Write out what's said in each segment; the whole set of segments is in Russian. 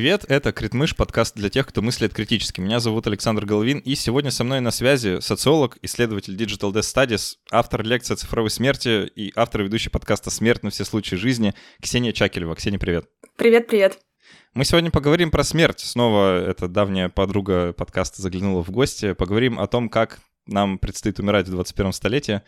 Привет, это Критмыш, подкаст для тех, кто мыслит критически. Меня зовут Александр Головин, и сегодня со мной на связи социолог, исследователь Digital Death Studies, автор лекции о цифровой смерти и автор ведущий подкаста «Смерть на все случаи жизни» Ксения Чакелева. Ксения, привет. Привет, привет. Мы сегодня поговорим про смерть. Снова эта давняя подруга подкаста заглянула в гости. Поговорим о том, как нам предстоит умирать в 21 столетии.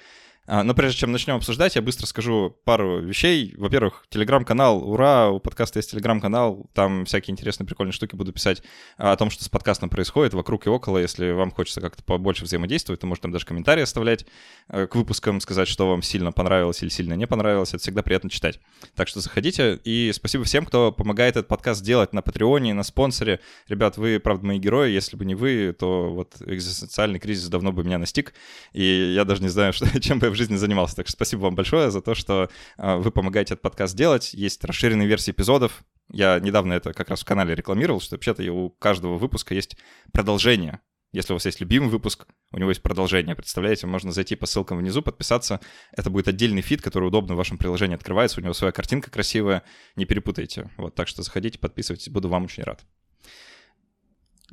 А, но прежде чем начнем обсуждать, я быстро скажу пару вещей. Во-первых, телеграм-канал, ура, у подкаста есть телеграм-канал, там всякие интересные, прикольные штуки буду писать о том, что с подкастом происходит вокруг и около. Если вам хочется как-то побольше взаимодействовать, то можете там даже комментарии оставлять э, к выпускам, сказать, что вам сильно понравилось или сильно не понравилось. Это всегда приятно читать. Так что заходите, и спасибо всем, кто помогает этот подкаст делать на Патреоне, на спонсоре. Ребят, вы, правда, мои герои. Если бы не вы, то вот экзистенциальный кризис давно бы меня настиг, и я даже не знаю, что, чем бы в жизни занимался. Так что спасибо вам большое за то, что э, вы помогаете этот подкаст делать. Есть расширенные версии эпизодов. Я недавно это как раз в канале рекламировал, что вообще-то у каждого выпуска есть продолжение. Если у вас есть любимый выпуск, у него есть продолжение, представляете? Можно зайти по ссылкам внизу, подписаться. Это будет отдельный фид, который удобно в вашем приложении открывается. У него своя картинка красивая, не перепутайте. Вот, так что заходите, подписывайтесь, буду вам очень рад.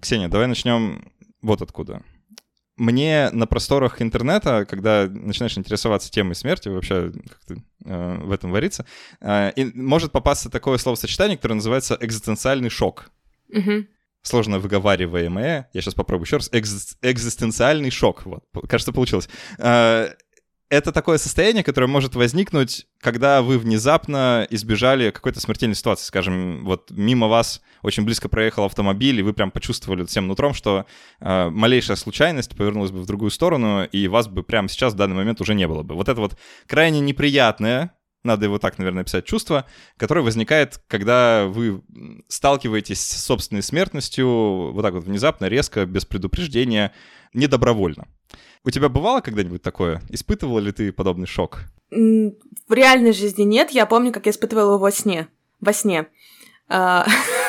Ксения, давай начнем вот откуда мне на просторах интернета, когда начинаешь интересоваться темой смерти, вообще как э, в этом варится, э, и может попасться такое словосочетание, которое называется экзистенциальный шок. Угу. Сложно выговариваемое. Я сейчас попробую еще раз. Экз, экзистенциальный шок. Вот, кажется, получилось. Э, это такое состояние, которое может возникнуть, когда вы внезапно избежали какой-то смертельной ситуации. Скажем, вот мимо вас очень близко проехал автомобиль, и вы прям почувствовали всем нутром, что э, малейшая случайность повернулась бы в другую сторону, и вас бы прямо сейчас в данный момент уже не было бы. Вот это вот крайне неприятное, надо его так, наверное, писать, чувство, которое возникает, когда вы сталкиваетесь с собственной смертностью вот так вот внезапно, резко, без предупреждения, недобровольно. У тебя бывало когда-нибудь такое? Испытывала ли ты подобный шок? В реальной жизни нет. Я помню, как я испытывала его во сне. Во сне. А,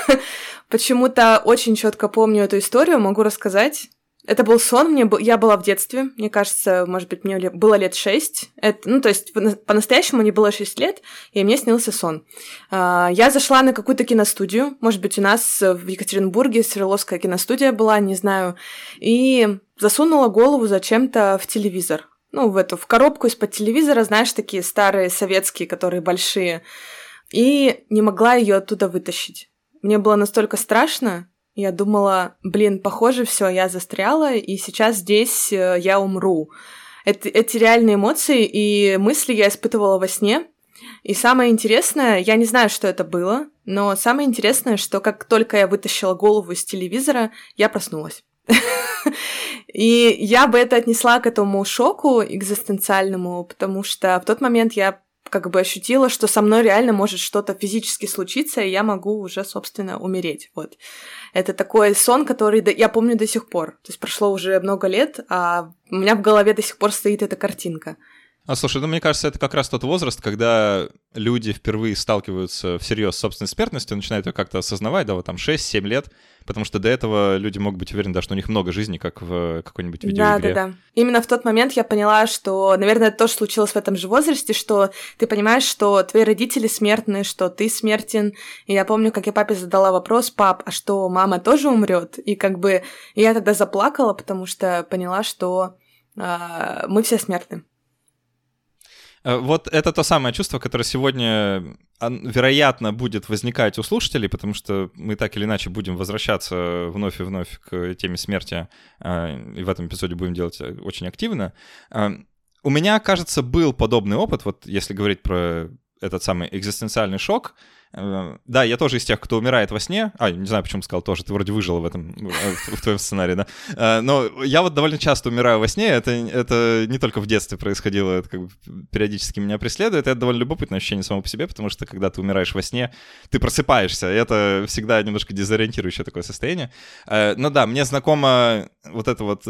почему-то очень четко помню эту историю, могу рассказать. Это был сон, мне, я была в детстве, мне кажется, может быть, мне было лет шесть. Это, ну, то есть по-настоящему мне было шесть лет, и мне снился сон. А, я зашла на какую-то киностудию, может быть, у нас в Екатеринбурге Свердловская киностудия была, не знаю, и засунула голову зачем-то в телевизор. Ну, в эту, в коробку из-под телевизора, знаешь, такие старые советские, которые большие. И не могла ее оттуда вытащить. Мне было настолько страшно, я думала, блин, похоже, все, я застряла, и сейчас здесь э, я умру. Это, эти реальные эмоции и мысли я испытывала во сне. И самое интересное, я не знаю, что это было, но самое интересное, что как только я вытащила голову из телевизора, я проснулась. И я бы это отнесла к этому шоку экзистенциальному, потому что в тот момент я как бы ощутила, что со мной реально может что-то физически случиться, и я могу уже, собственно, умереть. Вот. Это такой сон, который я помню до сих пор. То есть прошло уже много лет, а у меня в голове до сих пор стоит эта картинка. А слушай, ну мне кажется, это как раз тот возраст, когда люди впервые сталкиваются всерьез с собственной смертностью, начинают ее как-то осознавать, да, вот там 6-7 лет, потому что до этого люди могут быть уверены, да, что у них много жизни, как в какой-нибудь видеоигре. Да, да, да. Именно в тот момент я поняла, что, наверное, это тоже случилось в этом же возрасте, что ты понимаешь, что твои родители смертны, что ты смертен. И я помню, как я папе задала вопрос, пап, а что, мама тоже умрет? И как бы я тогда заплакала, потому что поняла, что э, мы все смертны. Э, вот это то самое чувство, которое сегодня, вероятно, будет возникать у слушателей, потому что мы так или иначе будем возвращаться вновь и вновь к теме смерти, э, и в этом эпизоде будем делать э, очень активно. У меня, кажется, был подобный опыт, вот если говорить про этот самый экзистенциальный шок, Э, да, я тоже из тех, кто умирает во сне. А, не знаю, почему сказал тоже. Ты вроде выжил в этом, в, твоем сценарии, да. Э, но я вот довольно часто умираю во сне. Это, это не только в детстве происходило, это как бы периодически меня преследует. Это довольно любопытное ощущение само по себе, потому что когда ты умираешь во сне, ты просыпаешься. Это всегда немножко дезориентирующее такое состояние. Э, но да, мне знакомо вот это вот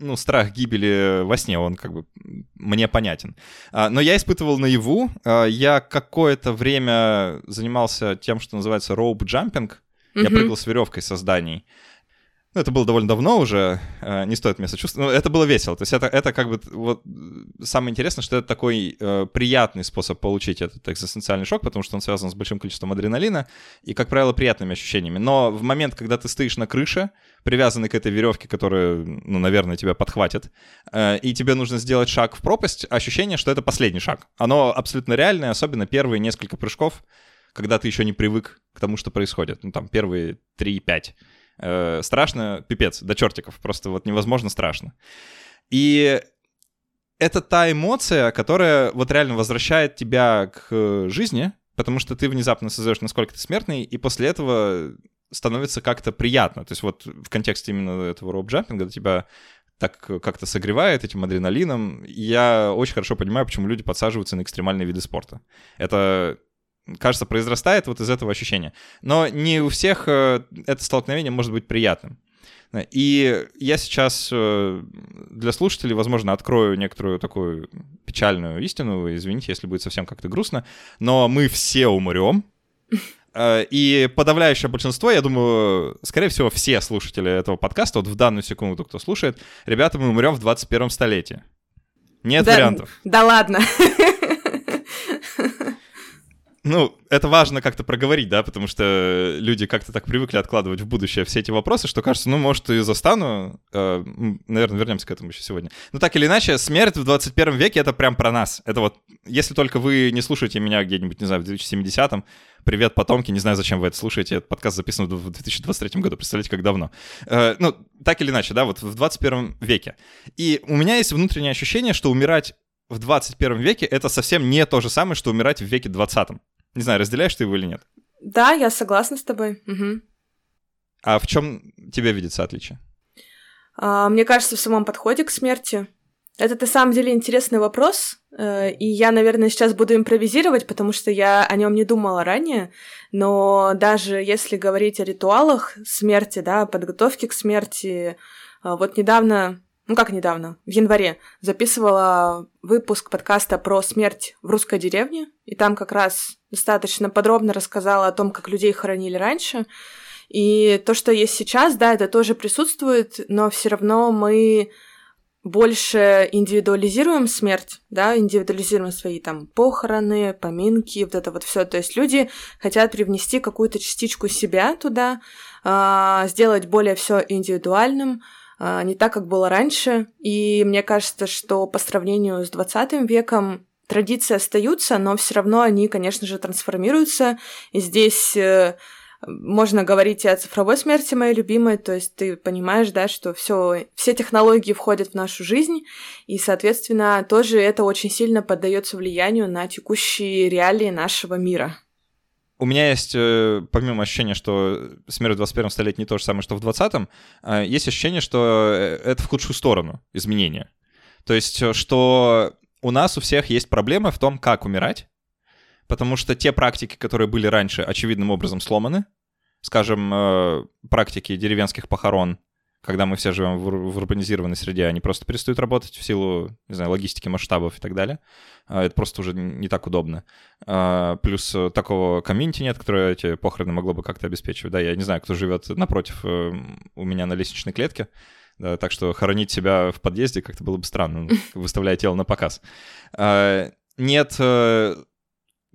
ну, страх гибели во сне, он как бы мне понятен. А, но я испытывал наяву. А, я какое-то время занимался тем, что называется rope jumping. Mm-hmm. Я прыгал с веревкой со зданий. ну, это было довольно давно уже, э, не стоит мне сочувствовать, но это было весело. То есть это, это как бы вот самое интересное, что это такой э, приятный способ получить этот экзистенциальный шок, потому что он связан с большим количеством адреналина и, как правило, приятными ощущениями. Но в момент, когда ты стоишь на крыше, привязанный к этой веревке, которая, ну, наверное, тебя подхватит, э, и тебе нужно сделать шаг в пропасть, ощущение, что это последний шаг. Оно абсолютно реальное, особенно первые несколько прыжков, когда ты еще не привык к тому, что происходит. Ну, там, первые 3-5 Э, страшно, пипец, до чертиков, просто вот невозможно страшно. И это та эмоция, которая вот реально возвращает тебя к жизни, потому что ты внезапно создаешь, насколько ты смертный, и после этого становится как-то приятно. То есть вот в контексте именно этого роуп-джампинга тебя так как-то согревает этим адреналином. Я очень хорошо понимаю, почему люди подсаживаются на экстремальные виды спорта. Это кажется, произрастает вот из этого ощущения. Но не у всех э, это столкновение может быть приятным. И я сейчас э, для слушателей, возможно, открою некоторую такую печальную истину. Извините, если будет совсем как-то грустно. Но мы все умрем. Э, и подавляющее большинство, я думаю, скорее всего, все слушатели этого подкаста, вот в данную секунду, кто слушает, ребята, мы умрем в 21 столетии. Нет да, вариантов. Да ладно. ну, это важно как-то проговорить, да, потому что люди как-то так привыкли откладывать в будущее все эти вопросы, что кажется, ну, может, и застану. Э, наверное, вернемся к этому еще сегодня. Но так или иначе, смерть в 21 веке — это прям про нас. Это вот, если только вы не слушаете меня где-нибудь, не знаю, в 2070-м, привет, потомки, не знаю, зачем вы это слушаете, этот подкаст записан в 2023 году, представляете, как давно. Э, ну, так или иначе, да, вот в 21 веке. И у меня есть внутреннее ощущение, что умирать в 21 веке это совсем не то же самое, что умирать в веке 20. Не знаю, разделяешь ты его или нет? Да, я согласна с тобой. Угу. А в чем тебе видится отличие? А, мне кажется, в самом подходе к смерти. Это на самом деле интересный вопрос, э, и я, наверное, сейчас буду импровизировать, потому что я о нем не думала ранее. Но даже если говорить о ритуалах смерти, да, подготовке к смерти, э, вот недавно ну как недавно, в январе, записывала выпуск подкаста про смерть в русской деревне, и там как раз достаточно подробно рассказала о том, как людей хоронили раньше. И то, что есть сейчас, да, это тоже присутствует, но все равно мы больше индивидуализируем смерть, да, индивидуализируем свои там похороны, поминки, вот это вот все. То есть люди хотят привнести какую-то частичку себя туда, э, сделать более все индивидуальным, а, не так, как было раньше. И мне кажется, что по сравнению с 20 веком традиции остаются, но все равно они, конечно же, трансформируются. И здесь э, можно говорить и о цифровой смерти моей любимой, то есть ты понимаешь, да, что все, все технологии входят в нашу жизнь, и, соответственно, тоже это очень сильно поддается влиянию на текущие реалии нашего мира. У меня есть, э, помимо ощущения, что смерть в 21 столетии не то же самое, что в 20-м, э, есть ощущение, что э, это в худшую сторону изменения. То есть, что у нас у всех есть проблема в том, как умирать, потому что те практики, которые были раньше, очевидным образом сломаны. Скажем, практики деревенских похорон когда мы все живем в, в урбанизированной среде, они просто перестают работать в силу, не знаю, логистики, масштабов и так далее. А, это просто уже не так удобно. А, плюс э, такого комьюнити нет, которое эти похороны могло бы как-то обеспечивать. Да, я не знаю, кто живет напротив э, у меня на лестничной клетке. Да, так что хоронить себя в подъезде как-то было бы странно, выставляя тело на показ. А, нет э,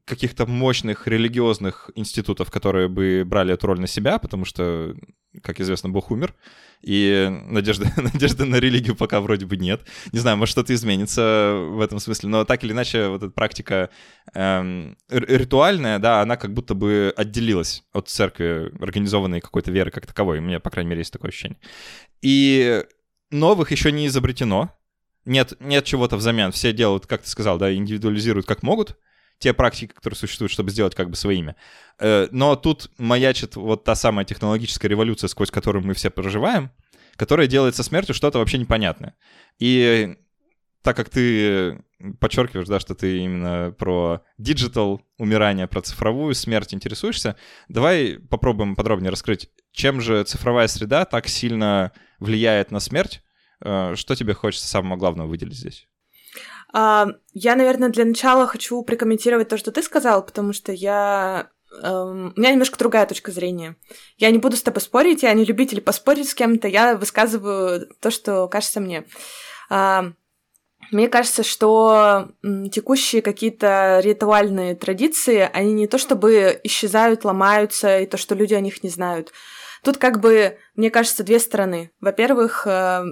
каких-то мощных религиозных институтов, которые бы брали эту роль на себя, потому что, как известно, Бог умер, и надежды, надежды на религию пока вроде бы нет. Не знаю, может, что-то изменится в этом смысле, но так или иначе, вот эта практика эм, ритуальная, да, она как будто бы отделилась от церкви, организованной какой-то веры как таковой. У меня, по крайней мере, есть такое ощущение. И новых еще не изобретено, нет, нет чего-то взамен. Все делают, как ты сказал, да, индивидуализируют как могут те практики, которые существуют, чтобы сделать как бы своими. Э, но тут маячит вот та самая технологическая революция, сквозь которую мы все проживаем, которая делает со смертью что-то вообще непонятное. И так как ты подчеркиваешь, да, что ты именно про digital умирание, про цифровую смерть интересуешься, давай попробуем подробнее раскрыть, чем же цифровая среда так сильно влияет на смерть, э, что тебе хочется самого главного выделить здесь? А, я, наверное, для начала хочу прокомментировать то, что ты сказал, потому что я эм, у меня немножко другая точка зрения. Я не буду с тобой спорить, я не любитель поспорить с кем-то, я высказываю то, что кажется мне. Э, мне кажется, что текущие какие-то ритуальные традиции, они не то чтобы исчезают, ломаются, и то, что люди о них не знают. Тут как бы, мне кажется, две стороны. Во-первых, э,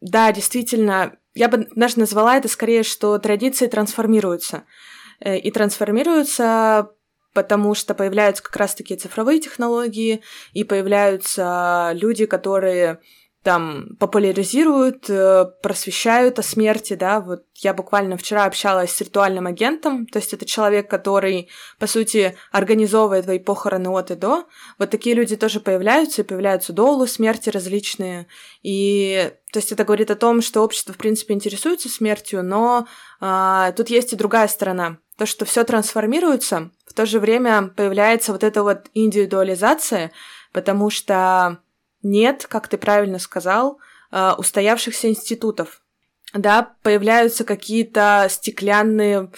да, действительно, я бы даже назвала это скорее, что традиции трансформируются. Э, и трансформируются потому что появляются как раз-таки цифровые технологии, и появляются люди, которые там популяризируют, э, просвещают о смерти, да, вот я буквально вчера общалась с ритуальным агентом, то есть это человек, который, по сути, организовывает твои похороны от и до, вот такие люди тоже появляются, и появляются долу смерти различные, и то есть это говорит о том, что общество, в принципе, интересуется смертью, но а, тут есть и другая сторона, то, что все трансформируется, в то же время появляется вот эта вот индивидуализация, потому что нет, как ты правильно сказал, э, устоявшихся институтов. Да, появляются какие-то стеклянные,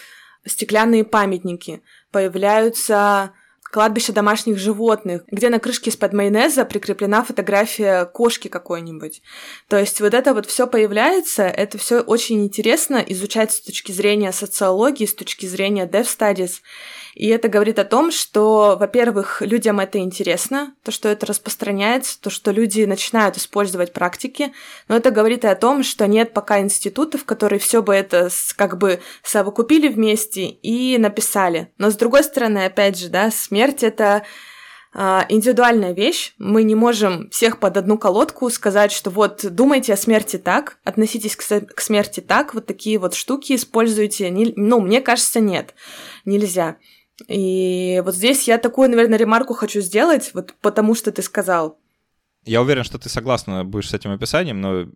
стеклянные памятники, появляются кладбище домашних животных, где на крышке из-под майонеза прикреплена фотография кошки какой-нибудь. То есть вот это вот все появляется, это все очень интересно изучать с точки зрения социологии, с точки зрения dev studies. И это говорит о том, что, во-первых, людям это интересно, то, что это распространяется, то, что люди начинают использовать практики, но это говорит и о том, что нет пока институтов, которые все бы это как бы совокупили вместе и написали. Но с другой стороны, опять же, да, смерть это а, индивидуальная вещь. Мы не можем всех под одну колодку сказать, что вот думайте о смерти так, относитесь к, смерти так, вот такие вот штуки используйте. Ну, мне кажется, нет, нельзя. И вот здесь я такую, наверное, ремарку хочу сделать, вот потому что ты сказал. Я уверен, что ты согласна будешь с этим описанием, но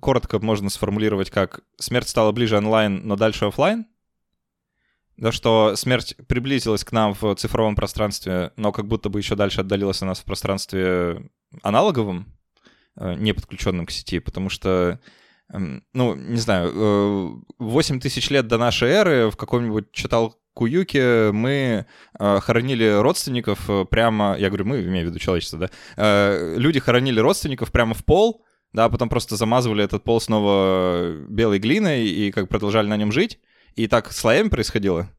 коротко можно сформулировать как «смерть стала ближе онлайн, но дальше офлайн». Да, что смерть приблизилась к нам в цифровом пространстве, но как будто бы еще дальше отдалилась от нас в пространстве аналоговом, э, не подключенном к сети, потому что эм, ну, не знаю, 8 э, тысяч лет до нашей эры в каком-нибудь читал Куюке мы э, хоронили родственников прямо, я говорю, мы, имею в виду человечество, да, люди хоронили родственников прямо в пол, да, а потом просто замазывали этот пол снова белой глиной и как продолжали на нем жить, и так слоями происходило.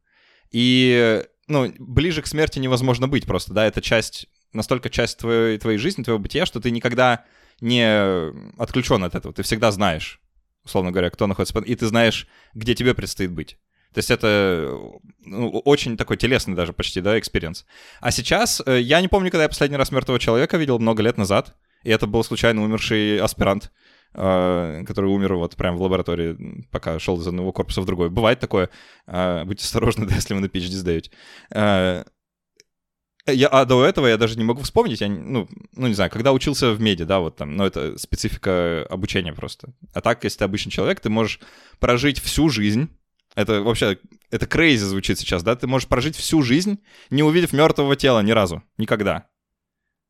И, ну, ближе к смерти невозможно быть просто, да, это часть, настолько часть твоей, твоей жизни, твоего бытия, что ты никогда не отключен от этого, ты всегда знаешь, условно говоря, кто находится, и ты знаешь, где тебе предстоит быть. То есть это ну, очень такой телесный даже почти, да, experience. А сейчас, э, я не помню, когда я последний раз мертвого человека видел, много лет назад, и это был случайно умерший аспирант, который умер вот прямо в лаборатории, пока шел из одного корпуса в другой. Бывает такое. Э, будьте осторожны, да, если вы на PhD сдаете. Я, а до этого я даже не могу вспомнить, я, ну, ну, не знаю, когда учился в меди, да, вот там, но это специфика обучения просто. А так, если ты обычный человек, ты можешь прожить всю жизнь это вообще, это крейзи звучит сейчас, да? Ты можешь прожить всю жизнь, не увидев мертвого тела ни разу, никогда.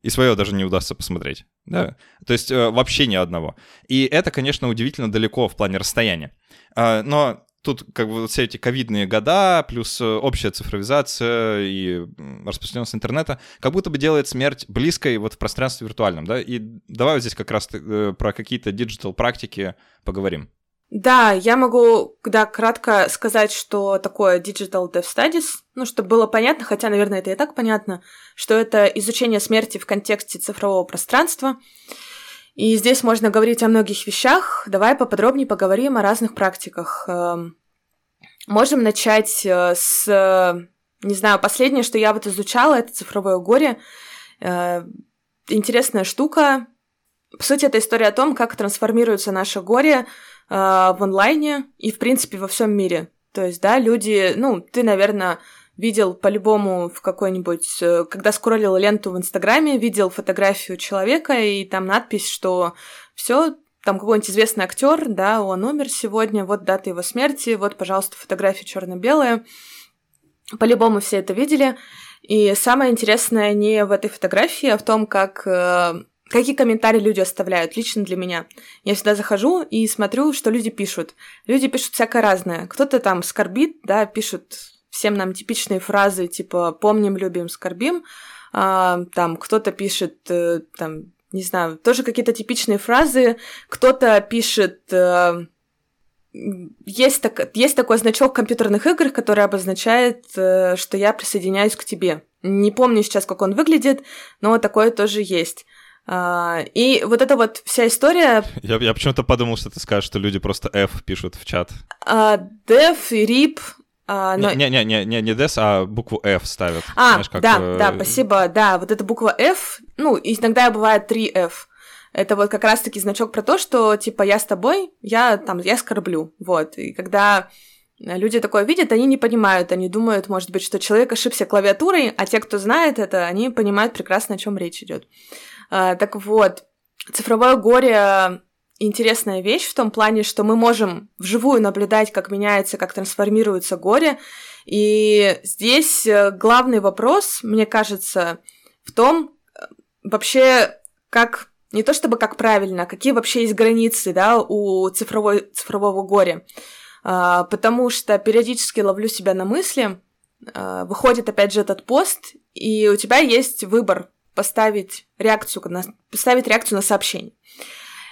И свое даже не удастся посмотреть, да? То есть э, вообще ни одного. И это, конечно, удивительно далеко в плане расстояния. Э, но тут как бы все эти ковидные года, плюс э, общая цифровизация и распространенность интернета, как будто бы делает смерть близкой вот в пространстве виртуальном, да? И давай вот здесь как раз э, про какие-то digital практики поговорим. Да, я могу, да, кратко сказать, что такое Digital Death Studies, ну, чтобы было понятно, хотя, наверное, это и так понятно, что это изучение смерти в контексте цифрового пространства. И здесь можно говорить о многих вещах. Давай поподробнее поговорим о разных практиках. Эм, можем начать э, с, не знаю, последнее, что я вот изучала, это цифровое горе. Э, интересная штука. По сути, это история о том, как трансформируется наше горе а, в онлайне и, в принципе, во всем мире. То есть, да, люди, ну, ты, наверное, видел по-любому в какой-нибудь, э, когда скроллил ленту в Инстаграме, видел фотографию человека и там надпись, что все, там какой-нибудь известный актер, да, он умер сегодня, вот дата его смерти, вот, пожалуйста, фотография черно-белая. По-любому все это видели. И самое интересное не в этой фотографии, а в том, как э, Какие комментарии люди оставляют лично для меня? Я всегда захожу и смотрю, что люди пишут. Люди пишут всякое разное. Кто-то там скорбит, да, пишут всем нам типичные фразы типа «помним, любим, скорбим», а, там кто-то пишет, э, там, не знаю, тоже какие-то типичные фразы, кто-то пишет э, есть, так, есть такой значок в компьютерных игр, который обозначает, э, что я присоединяюсь к тебе. Не помню сейчас, как он выглядит, но такое тоже есть. А, и вот эта вот вся история... Я, я почему-то подумал, что ты скажешь, что люди просто F пишут в чат. А, Def и RIP... А, но... Не, не, не, не, не Des, а букву F ставят. А, Знаешь, как, да, э... да, спасибо, да, вот эта буква F, ну, иногда бывает 3F, это вот как раз-таки значок про то, что, типа, я с тобой, я там, я скорблю, вот, и когда люди такое видят, они не понимают, они думают, может быть, что человек ошибся клавиатурой, а те, кто знает это, они понимают прекрасно, о чем речь идет. А, так вот, цифровое горе интересная вещь в том плане, что мы можем вживую наблюдать, как меняется, как трансформируется горе. И здесь э, главный вопрос, мне кажется, в том, э, вообще, как не то чтобы как правильно, какие вообще есть границы, да, у цифровой, цифрового горя. А, потому что периодически ловлю себя на мысли, а, выходит опять же этот пост, и у тебя есть выбор поставить реакцию на, поставить реакцию на сообщение.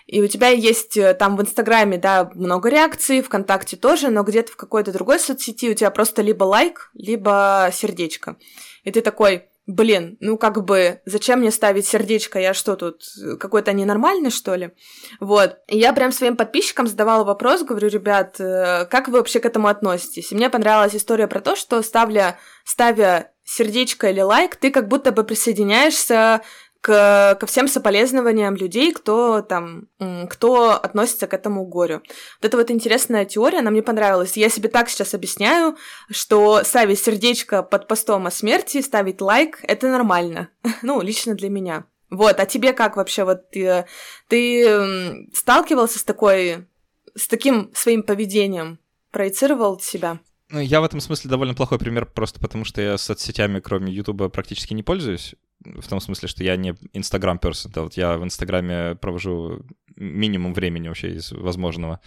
И у тебя есть э, там в Инстаграме, да, много реакций, ВКонтакте тоже, но где-то в какой-то другой соцсети у тебя просто либо лайк, либо сердечко. И ты такой, блин, ну как бы, зачем мне ставить сердечко, я что тут, какой-то ненормальный, что ли? Вот. И я прям своим подписчикам задавала вопрос, говорю, ребят, э, как вы вообще к этому относитесь? И мне понравилась история про то, что ставля, ставя сердечко или лайк, ты как будто бы присоединяешься к, ко всем соболезнованиям людей, кто там, кто относится к этому горю. Вот это вот интересная теория, она мне понравилась. Я себе так сейчас объясняю, что ставить сердечко под постом о смерти, ставить лайк, это нормально. ну, лично для меня. Вот, а тебе как вообще? Вот ты, ты сталкивался с такой, с таким своим поведением? Проецировал себя? Ну, я в этом смысле довольно плохой пример, просто потому что я соцсетями, кроме Ютуба, практически не пользуюсь в том смысле, что я не Инстаграм person, да, вот я в Инстаграме провожу минимум времени вообще из возможного.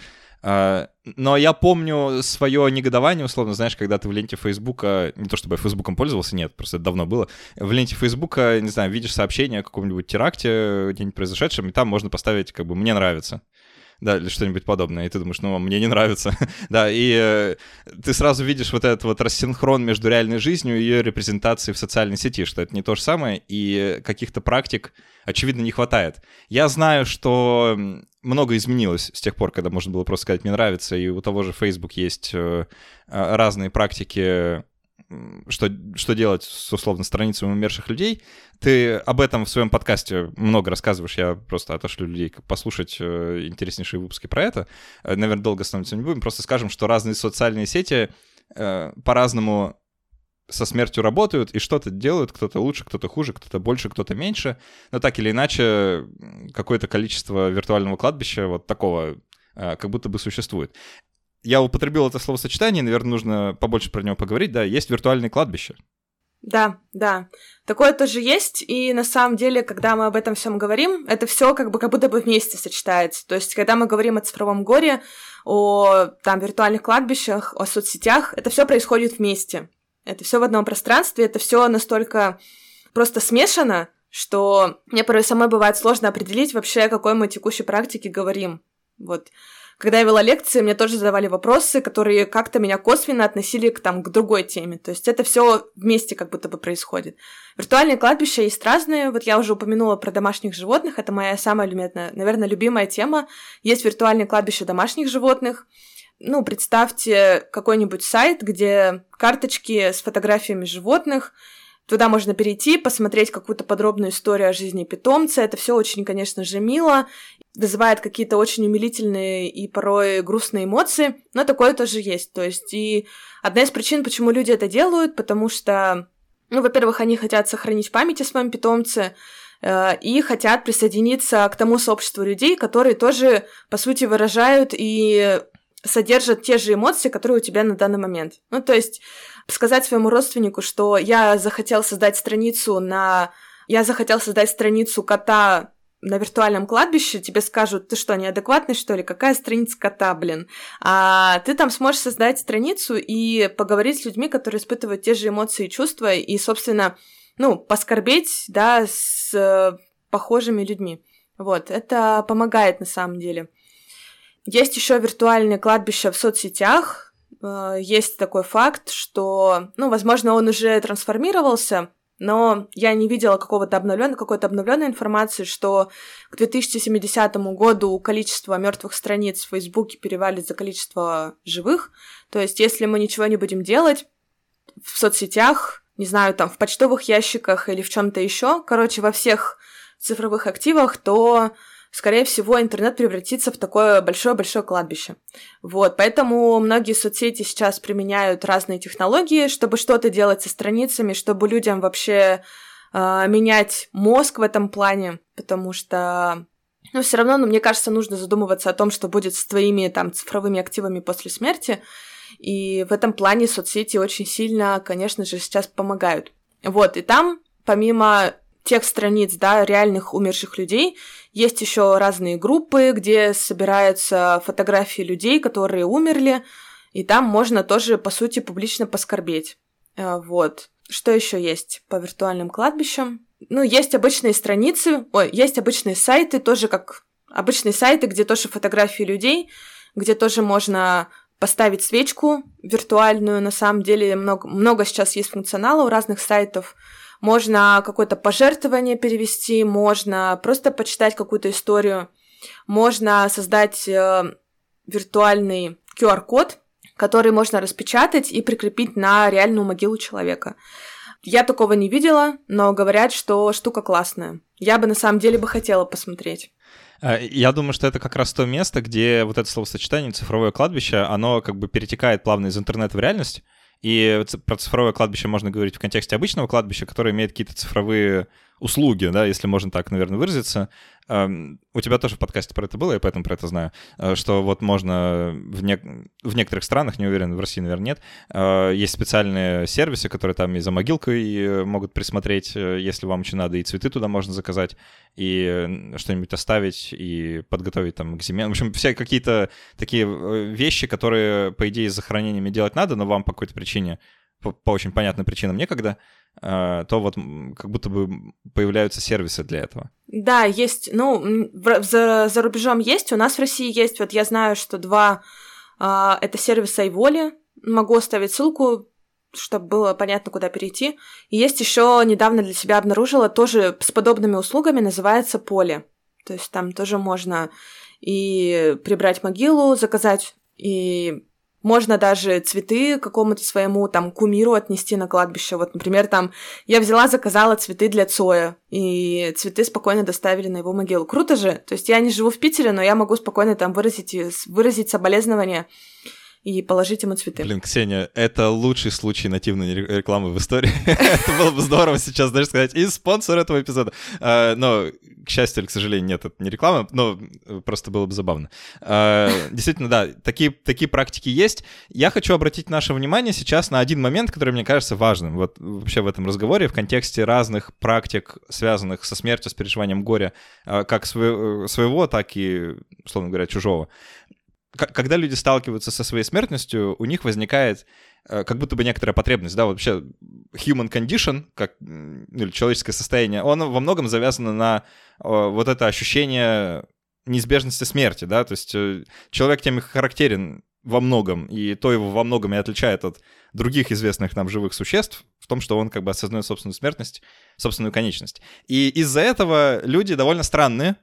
А, но я помню свое негодование, условно, знаешь, когда ты в ленте Фейсбука, не то чтобы я Фейсбуком пользовался, нет, просто это давно было, в ленте Фейсбука, не знаю, видишь сообщение о каком-нибудь теракте, где-нибудь произошедшем, и там можно поставить, как бы, «мне нравится» да, или что-нибудь подобное, и ты думаешь, ну, мне не нравится, да, и э, ты сразу видишь вот этот вот рассинхрон между реальной жизнью и ее репрезентацией в социальной сети, что это не то же самое, и каких-то практик, очевидно, не хватает. Я знаю, что много изменилось с тех пор, когда можно было просто сказать «мне нравится», и у того же Facebook есть э, а, разные практики что, что делать с условно страницами умерших людей. Ты об этом в своем подкасте много рассказываешь, я просто отошлю людей послушать э, интереснейшие выпуски про это. Э, наверное, долго остановиться не будем, просто скажем, что разные социальные сети э, по-разному со смертью работают и что-то делают, кто-то лучше, кто-то хуже, кто-то больше, кто-то меньше. Но так или иначе, какое-то количество виртуального кладбища вот такого как будто бы существует я употребил это словосочетание, наверное, нужно побольше про него поговорить, да, есть виртуальные кладбища. Да, да. Такое тоже есть, и на самом деле, когда мы об этом всем говорим, это все как бы как будто бы вместе сочетается. То есть, когда мы говорим о цифровом горе, о там виртуальных кладбищах, о соцсетях, это все происходит вместе. Это все в одном пространстве, это все настолько просто смешано, что мне порой самой бывает сложно определить вообще, о какой мы текущей практике говорим. Вот. Когда я вела лекции, мне тоже задавали вопросы, которые как-то меня косвенно относили к, там, к другой теме. То есть это все вместе как будто бы происходит. Виртуальные кладбища есть разные. Вот я уже упомянула про домашних животных. Это моя самая, наверное, любимая тема. Есть виртуальные кладбища домашних животных. Ну, представьте какой-нибудь сайт, где карточки с фотографиями животных, Туда можно перейти, посмотреть какую-то подробную историю о жизни питомца. Это все очень, конечно же, мило вызывает какие-то очень умилительные и порой грустные эмоции, но такое тоже есть. То есть и одна из причин, почему люди это делают, потому что, ну, во-первых, они хотят сохранить память о своем питомце, э, и хотят присоединиться к тому сообществу людей, которые тоже, по сути, выражают и содержат те же эмоции, которые у тебя на данный момент. Ну, то есть сказать своему родственнику, что я захотел создать страницу на... Я захотел создать страницу кота на виртуальном кладбище тебе скажут, ты что, неадекватный, что ли? Какая страница кота, блин? А ты там сможешь создать страницу и поговорить с людьми, которые испытывают те же эмоции и чувства, и, собственно, ну, поскорбеть, да, с э, похожими людьми. Вот, это помогает на самом деле. Есть еще виртуальное кладбище в соцсетях. Э, есть такой факт, что, ну, возможно, он уже трансформировался, но я не видела какого-то обновленной, какой-то обновленной информации, что к 2070 году количество мертвых страниц в Фейсбуке перевалит за количество живых. То есть, если мы ничего не будем делать в соцсетях, не знаю, там в почтовых ящиках или в чем-то еще, короче, во всех цифровых активах, то скорее всего, интернет превратится в такое большое-большое кладбище. Вот, поэтому многие соцсети сейчас применяют разные технологии, чтобы что-то делать со страницами, чтобы людям вообще э, менять мозг в этом плане, потому что но все равно, ну, мне кажется, нужно задумываться о том, что будет с твоими там цифровыми активами после смерти. И в этом плане соцсети очень сильно, конечно же, сейчас помогают. Вот, и там, помимо тех страниц, да, реальных умерших людей, есть еще разные группы, где собираются фотографии людей, которые умерли, и там можно тоже, по сути, публично поскорбеть. Э, вот. Что еще есть по виртуальным кладбищам? Ну, есть обычные страницы, ой, есть обычные сайты, тоже как обычные сайты, где тоже фотографии людей, где тоже можно поставить свечку виртуальную. На самом деле много, много сейчас есть функционала у разных сайтов. Можно какое-то пожертвование перевести, можно просто почитать какую-то историю, можно создать э, виртуальный QR-код, который можно распечатать и прикрепить на реальную могилу человека. Я такого не видела, но говорят, что штука классная. Я бы на самом деле бы хотела посмотреть. А, я думаю, что это как раз то место, где вот это словосочетание «цифровое кладбище», оно как бы перетекает плавно из интернета в реальность, и про цифровое кладбище можно говорить в контексте обычного кладбища, которое имеет какие-то цифровые услуги, да, если можно так, наверное, выразиться. У тебя тоже в подкасте про это было, я поэтому про это знаю, э, что вот можно в, не... в некоторых странах, не уверен, в России, наверное, нет, э, есть специальные сервисы, которые там и за могилкой э, могут присмотреть, если вам очень надо, и цветы туда можно заказать, и что-нибудь оставить, и подготовить там к зиме. В общем, все какие-то такие вещи, которые, по идее, с захоронениями делать надо, но вам по какой-то причине по, по очень понятным причинам некогда, э, то вот как будто бы появляются сервисы для этого. Да, есть, ну, за, за рубежом есть, у нас в России есть, вот я знаю, что два, э, это сервис Айволи, могу оставить ссылку, чтобы было понятно, куда перейти. И есть еще недавно для себя обнаружила тоже с подобными услугами, называется Поле. То есть там тоже можно и прибрать могилу, заказать и можно даже цветы какому-то своему там кумиру отнести на кладбище. Вот, например, там я взяла, заказала цветы для Цоя, и цветы спокойно доставили на его могилу. Круто же! То есть я не живу в Питере, но я могу спокойно там выразить, выразить соболезнования и положить ему цветы. Блин, Ксения, это лучший случай нативной рекламы в истории. это было бы здорово сейчас даже сказать. И спонсор этого эпизода. А, но, к счастью или к сожалению, нет, это не реклама, но просто было бы забавно. А, действительно, да, такие, такие практики есть. Я хочу обратить наше внимание сейчас на один момент, который мне кажется важным вот вообще в этом разговоре в контексте разных практик, связанных со смертью, с переживанием горя, а, как своего, так и, условно говоря, чужого когда люди сталкиваются со своей смертностью, у них возникает э, как будто бы некоторая потребность, да, вообще human condition, как ну, или человеческое состояние, оно во многом завязано на вот это ощущение неизбежности смерти, да, то есть э, человек тем и характерен во многом, и то его во многом и отличает от других известных нам живых существ в том, что он как бы осознает собственную смертность, собственную конечность. И из-за этого люди довольно странные,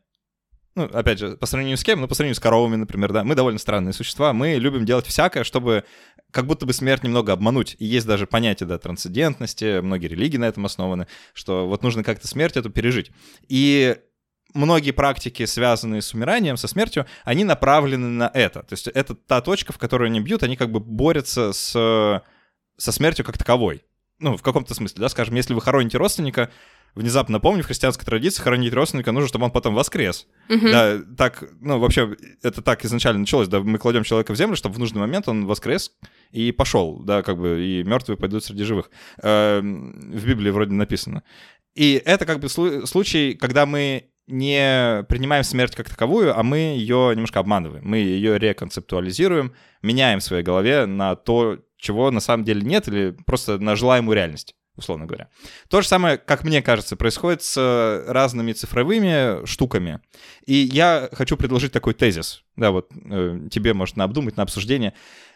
ну, опять же, по сравнению с кем? Ну, по сравнению с коровами, например, да. Мы довольно странные существа, мы любим делать всякое, чтобы как будто бы смерть немного обмануть. И есть даже понятие, да, трансцендентности, многие религии на этом основаны, что вот нужно как-то смерть эту пережить. И многие практики, связанные с умиранием, со смертью, они направлены на это. То есть это та точка, в которую они бьют, они как бы борются с, со смертью как таковой. Ну, в каком-то смысле, да, скажем, если вы хороните родственника, внезапно напомню, в христианской традиции хоронить родственника нужно, чтобы он потом воскрес. Угу. Да, так, ну, вообще, это так изначально началось, да, мы кладем человека в землю, чтобы в нужный момент он воскрес и пошел, да, как бы, и мертвые пойдут среди живых. Э, в Библии вроде написано. И это как бы случай, когда мы не принимаем смерть как таковую, а мы ее немножко обманываем. Мы ее реконцептуализируем, меняем в своей голове на то, чего на самом деле нет, или просто на желаемую реальность условно говоря. То же самое, как мне кажется, происходит с разными цифровыми штуками. И я хочу предложить такой тезис, да, вот э, тебе, может, на обдумать, на обсуждение.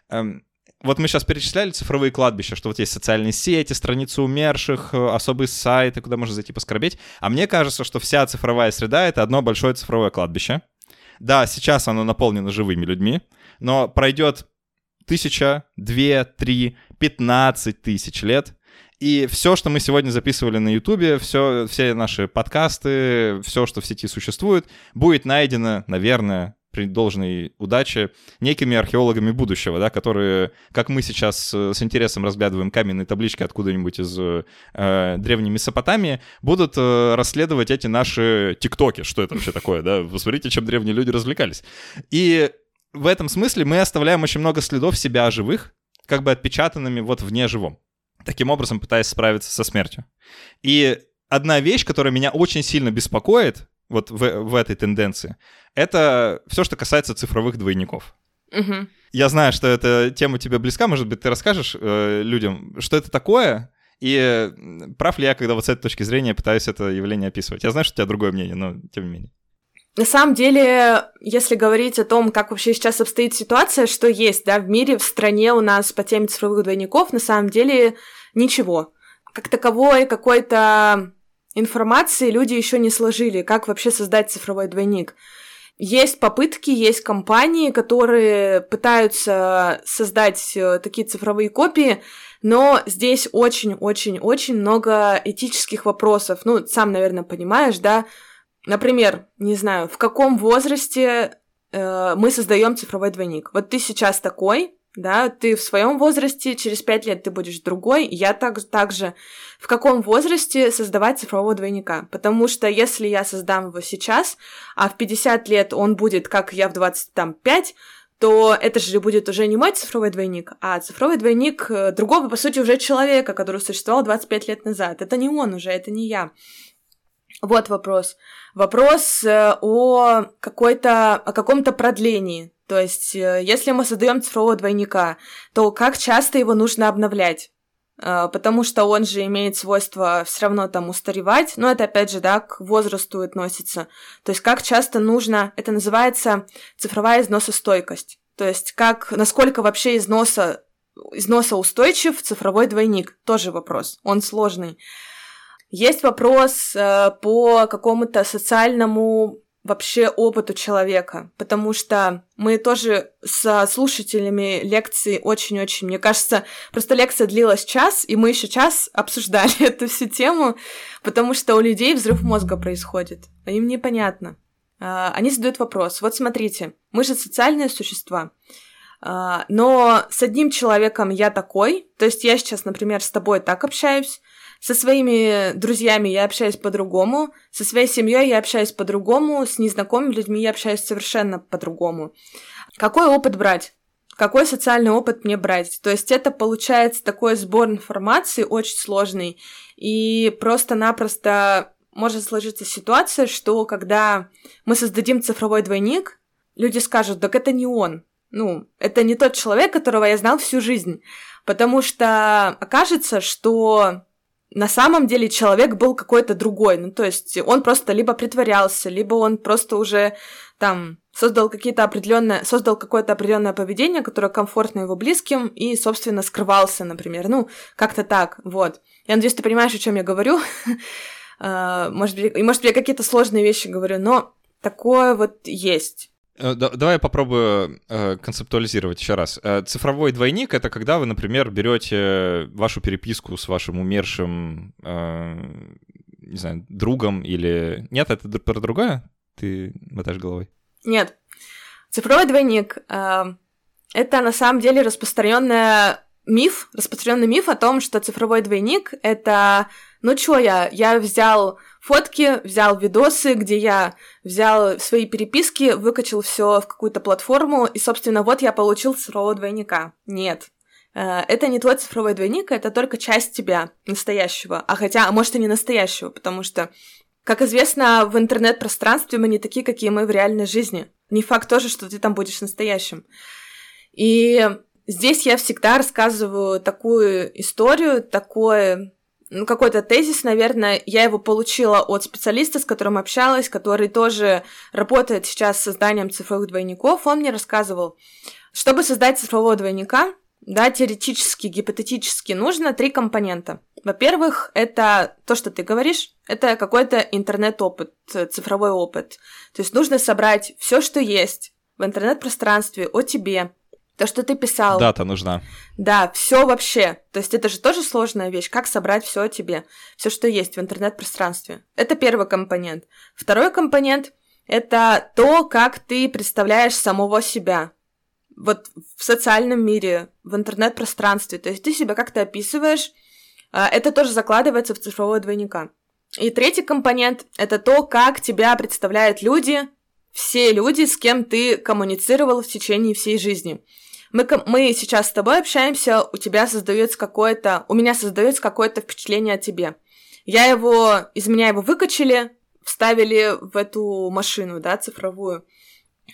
Эм, вот мы сейчас перечисляли цифровые кладбища, что вот есть социальные сети, страницы умерших, э, особые сайты, куда можно зайти поскорбеть. А мне кажется, что вся цифровая среда — это одно большое цифровое кладбище. Да, сейчас оно наполнено живыми людьми, но пройдет тысяча, две, три, пятнадцать тысяч лет, и все, что мы сегодня записывали на Ютубе, все, все наши подкасты, все, что в сети существует, будет найдено, наверное, при должной удаче некими археологами будущего, да, которые, как мы сейчас с интересом разглядываем каменные таблички откуда-нибудь из э, древней Месопотамии, будут э, расследовать эти наши тиктоки, что это вообще такое, да, вы смотрите, чем древние люди развлекались. И в этом смысле мы оставляем очень много следов себя живых, как бы отпечатанными вот вне живом, таким образом пытаясь справиться со смертью. И одна вещь, которая меня очень сильно беспокоит, вот в, в этой тенденции, это все, что касается цифровых двойников. Угу. Я знаю, что эта тема тебе близка, может быть, ты расскажешь э, людям, что это такое, и прав ли я, когда вот с этой точки зрения пытаюсь это явление описывать. Я знаю, что у тебя другое мнение, но тем не менее. На самом деле, если говорить о том, как вообще сейчас обстоит ситуация, что есть, да, в мире, в стране у нас по теме цифровых двойников, на самом деле ничего. Как таковой какой-то информации люди еще не сложили, как вообще создать цифровой двойник. Есть попытки, есть компании, которые пытаются создать э, такие цифровые копии, но здесь очень-очень-очень много этических вопросов. Ну, сам, наверное, понимаешь, да? Например, не знаю, в каком возрасте э, мы создаем цифровой двойник. Вот ты сейчас такой, да, ты в своем возрасте, через пять лет ты будешь другой, я так, же. В каком возрасте создавать цифрового двойника? Потому что если я создам его сейчас, а в 50 лет он будет, как я в 25, то это же будет уже не мой цифровой двойник, а цифровой двойник э, другого, по сути, уже человека, который существовал 25 лет назад. Это не он уже, это не я. Вот вопрос. Вопрос э, о какой-то, о каком-то продлении то есть, э, если мы создаем цифрового двойника, то как часто его нужно обновлять? Э, потому что он же имеет свойство все равно там устаревать, но это опять же, да, к возрасту относится. То есть как часто нужно, это называется цифровая износостойкость. То есть как, насколько вообще износа, износа устойчив цифровой двойник, тоже вопрос, он сложный. Есть вопрос э, по какому-то социальному вообще опыту человека, потому что мы тоже со слушателями лекции очень-очень, мне кажется, просто лекция длилась час, и мы еще час обсуждали эту всю тему, потому что у людей взрыв мозга происходит, а им непонятно. А, они задают вопрос, вот смотрите, мы же социальные существа, а, но с одним человеком я такой, то есть я сейчас, например, с тобой так общаюсь, со своими друзьями я общаюсь по-другому, со своей семьей я общаюсь по-другому, с незнакомыми людьми я общаюсь совершенно по-другому. Какой опыт брать? Какой социальный опыт мне брать? То есть это получается такой сбор информации очень сложный, и просто-напросто может сложиться ситуация, что когда мы создадим цифровой двойник, люди скажут, так это не он, ну, это не тот человек, которого я знал всю жизнь, потому что окажется, что на самом деле человек был какой-то другой. Ну, то есть он просто либо притворялся, либо он просто уже там создал какие-то определенные, создал какое-то определенное поведение, которое комфортно его близким, и, собственно, скрывался, например. Ну, как-то так, вот. Я надеюсь, ты понимаешь, о чем я говорю. А, может быть, может, я какие-то сложные вещи говорю, но такое вот есть. Э, давай я попробую э, концептуализировать еще раз. Э, цифровой двойник это когда вы, например, берете вашу переписку с вашим умершим, не знаю, другом или. Нет, это про другое? Ты мотаешь головой? Нет. Цифровой двойник это на самом деле распространенная миф, распространенный миф о том, что цифровой двойник это ну чё я, я взял фотки, взял видосы, где я взял свои переписки, выкачал все в какую-то платформу, и, собственно, вот я получил цифрового двойника. Нет. Э, это не твой цифровой двойник, это только часть тебя, настоящего. А хотя, а может и не настоящего, потому что Как известно, в интернет-пространстве мы не такие, какие мы в реальной жизни. Не факт тоже, что ты там будешь настоящим. И здесь я всегда рассказываю такую историю, такое ну, какой-то тезис, наверное, я его получила от специалиста, с которым общалась, который тоже работает сейчас с созданием цифровых двойников. Он мне рассказывал, чтобы создать цифрового двойника, да, теоретически, гипотетически нужно три компонента. Во-первых, это то, что ты говоришь, это какой-то интернет-опыт, цифровой опыт. То есть нужно собрать все, что есть в интернет-пространстве о тебе, то, что ты писал. Дата нужна. Да, все вообще. То есть это же тоже сложная вещь, как собрать все о тебе, все, что есть в интернет-пространстве. Это первый компонент. Второй компонент — это то, как ты представляешь самого себя. Вот в социальном мире, в интернет-пространстве. То есть ты себя как-то описываешь, а, это тоже закладывается в цифрового двойника. И третий компонент — это то, как тебя представляют люди, все люди, с кем ты коммуницировал в течение всей жизни. Мы, мы сейчас с тобой общаемся, у тебя создается какое-то, у меня создается какое-то впечатление о тебе. Я его, из меня его выкачали, вставили в эту машину, да, цифровую.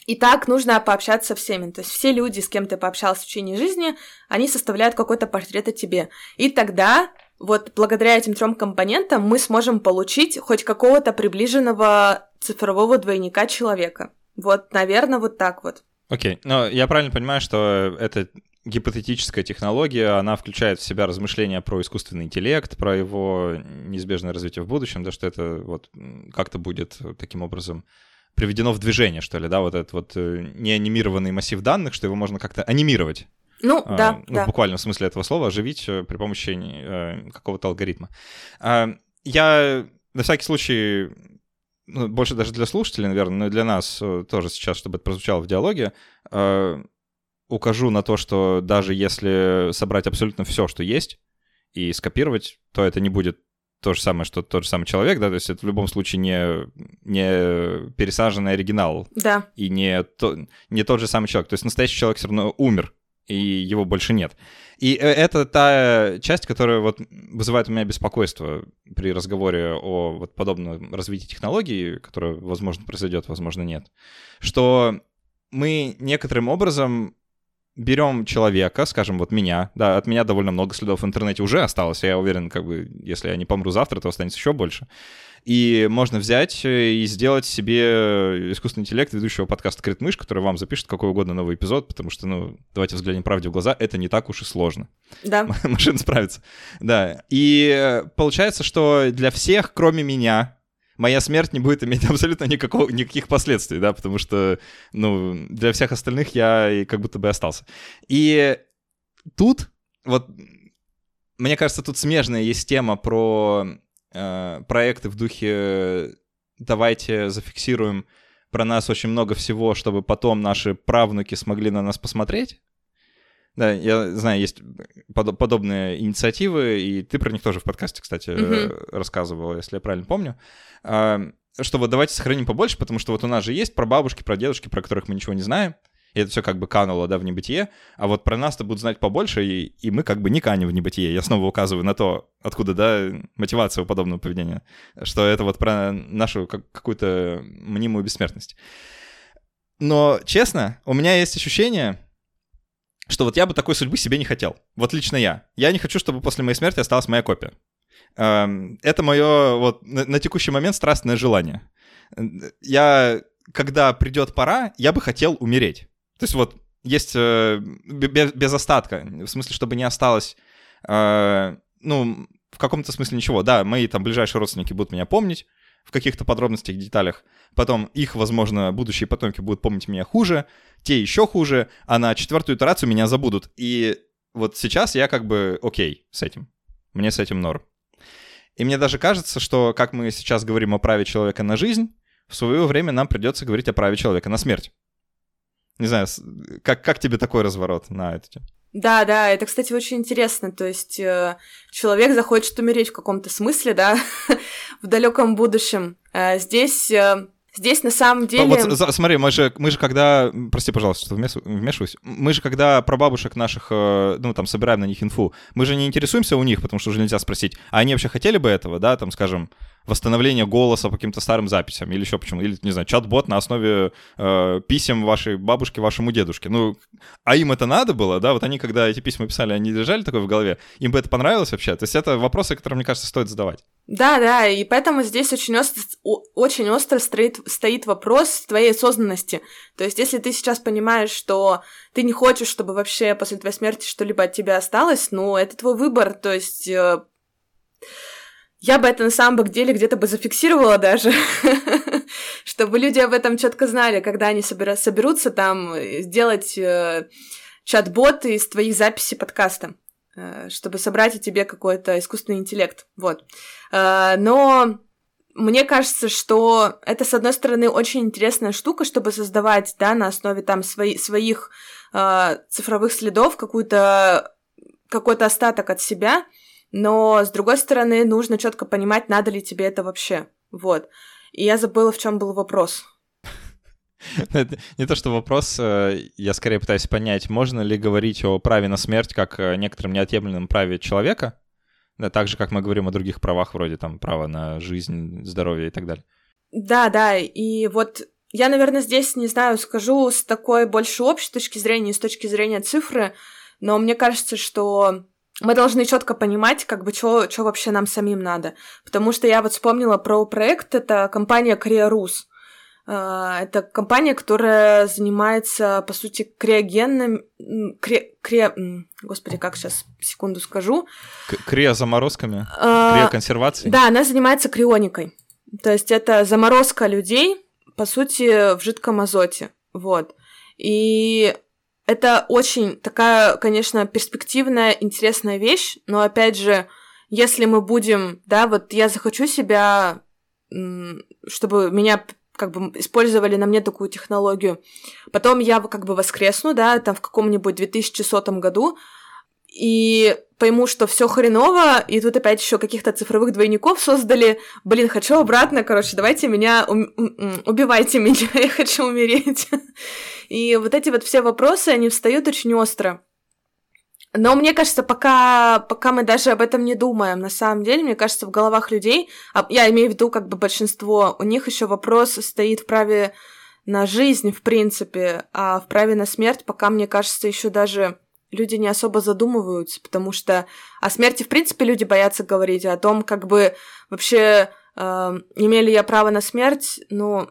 И так нужно пообщаться со всеми. То есть все люди, с кем ты пообщался в течение жизни, они составляют какой-то портрет о тебе. И тогда вот благодаря этим трем компонентам мы сможем получить хоть какого-то приближенного цифрового двойника человека. Вот, наверное, вот так вот. Окей, okay. но я правильно понимаю, что это гипотетическая технология, она включает в себя размышления про искусственный интеллект, про его неизбежное развитие в будущем, да, что это вот как-то будет таким образом приведено в движение, что ли, да, вот этот вот э, неанимированный массив данных, что его можно как-то анимировать. Ну, а, да, ну, да. В буквальном смысле этого слова оживить э, при помощи э, какого-то алгоритма. А, я на всякий случай ну, больше даже для слушателей, наверное, но и для нас э, тоже сейчас, чтобы это прозвучало в диалоге, э, укажу на то, что даже если собрать абсолютно все, что есть, и скопировать, то это не будет то же самое, что тот же самый человек, да, то есть это в любом случае не, не пересаженный оригинал. Да. И не, то, не тот же самый человек. То есть настоящий человек все равно умер, и его больше нет. И э, это та часть, которая вот вызывает у меня беспокойство при разговоре о вот подобном развитии технологий, которое, возможно, произойдет, возможно, нет. Что мы некоторым образом берем человека, скажем, вот меня, да, от меня довольно много следов в интернете уже осталось, я уверен, как бы, если я не помру завтра, то останется еще больше. И можно взять э, и сделать себе искусственный интеллект ведущего подкаста «Крит мышь», который вам запишет какой угодно новый эпизод, потому что, ну, давайте взглянем правде в глаза, это не так уж и сложно. Да. Машина справится. Да. И э, получается, что для всех, кроме меня, моя смерть не будет иметь абсолютно никакого, никаких последствий, да, потому что, ну, для всех остальных я как будто бы остался. И тут, вот, мне кажется, тут смежная есть тема про э, проекты в духе «давайте зафиксируем про нас очень много всего, чтобы потом наши правнуки смогли на нас посмотреть». Да, я знаю, есть под, подобные инициативы, и ты про них тоже в подкасте, кстати, mm-hmm. рассказывала, если я правильно помню. Что вот давайте сохраним побольше, потому что вот у нас же есть про бабушки, про дедушки, про которых мы ничего не знаем, и это все как бы кануло, да, в небытие, а вот про нас-то будут знать побольше, и, и мы как бы не канем в небытие. Я снова указываю на то, откуда, да, мотивация у подобного поведения, что это вот про нашу как, какую-то мнимую бессмертность. Но, честно, у меня есть ощущение, что вот я бы такой судьбы себе не хотел. Вот лично я. Я не хочу, чтобы после моей смерти осталась моя копия. Эм, это мое вот на текущий момент страстное желание. Я, когда придет пора, я бы хотел умереть. То есть вот есть э, без, без остатка, в смысле, чтобы не осталось, э, ну, в каком-то смысле ничего. Да, мои там ближайшие родственники будут меня помнить, в каких-то подробностях, деталях. Потом их, возможно, будущие потомки будут помнить меня хуже, те еще хуже, а на четвертую итерацию меня забудут. И вот сейчас я как бы окей с этим. Мне с этим норм. И мне даже кажется, что как мы сейчас говорим о праве человека на жизнь, в свое время нам придется говорить о праве человека на смерть. Не знаю, как, как тебе такой разворот на эту тему? Да, да, это, кстати, очень интересно. То есть э, человек захочет умереть в каком-то смысле, да, в далеком будущем. Э, здесь, э, здесь на самом деле. Вот смотри, мы же, мы же когда, прости, пожалуйста, что вмешиваюсь, мы же когда про бабушек наших, э, ну там собираем на них инфу, мы же не интересуемся у них, потому что уже нельзя спросить, а они вообще хотели бы этого, да, там, скажем, восстановление голоса по каким-то старым записям или еще почему, или, не знаю, чат-бот на основе э, писем вашей бабушке, вашему дедушке. Ну, а им это надо было, да? Вот они, когда эти письма писали, они лежали такое в голове. Им бы это понравилось вообще? То есть это вопросы, которые, мне кажется, стоит задавать. Да, да, и поэтому здесь очень остро, очень остро стоит, стоит вопрос твоей осознанности. То есть если ты сейчас понимаешь, что ты не хочешь, чтобы вообще после твоей смерти что-либо от тебя осталось, ну, это твой выбор, то есть... Э, я бы это на самом деле где-то бы зафиксировала даже, чтобы люди об этом четко знали, когда они соберутся там э, сделать э, чат-бот из твоих записей подкаста, э, чтобы собрать о тебе какой-то искусственный интеллект. Вот. Но мне кажется, что это, с одной стороны, очень интересная штука, чтобы создавать, да, на основе там свои, своих цифровых следов какую-то какой-то остаток от себя, но, с другой стороны, нужно четко понимать, надо ли тебе это вообще. Вот. И я забыла, в чем был вопрос. Не то, что вопрос, э, я скорее пытаюсь понять, можно ли говорить о праве на смерть как о некотором неотъемлемом праве человека, да, так же, как мы говорим о других правах, вроде там права на жизнь, здоровье и так далее. Да, да, и вот я, наверное, здесь, не знаю, скажу с такой больше общей точки зрения, с точки зрения цифры, но мне кажется, что мы должны четко понимать, как бы, что вообще нам самим надо. Потому что я вот вспомнила про проект, это компания Криорус. А, это компания, которая занимается, по сути, криогенным... Кри... Кри... Господи, как сейчас, секунду скажу. Криозаморозками? А, Криоконсервацией? Да, она занимается крионикой. То есть это заморозка людей, по сути, в жидком азоте. Вот. И это очень такая, конечно, перспективная, интересная вещь, но опять же, если мы будем, да, вот я захочу себя, чтобы меня как бы использовали на мне такую технологию. Потом я как бы воскресну, да, там в каком-нибудь 2100 году, и пойму, что все хреново, и тут опять еще каких-то цифровых двойников создали. Блин, хочу обратно, короче, давайте меня, убивайте меня, я хочу умереть. И вот эти вот все вопросы, они встают очень остро. Но мне кажется, пока, пока мы даже об этом не думаем, на самом деле, мне кажется, в головах людей, а я имею в виду как бы большинство, у них еще вопрос стоит в праве на жизнь, в принципе, а в праве на смерть пока, мне кажется, еще даже люди не особо задумываются, потому что о смерти, в принципе, люди боятся говорить, о том, как бы вообще э, имели я право на смерть, ну,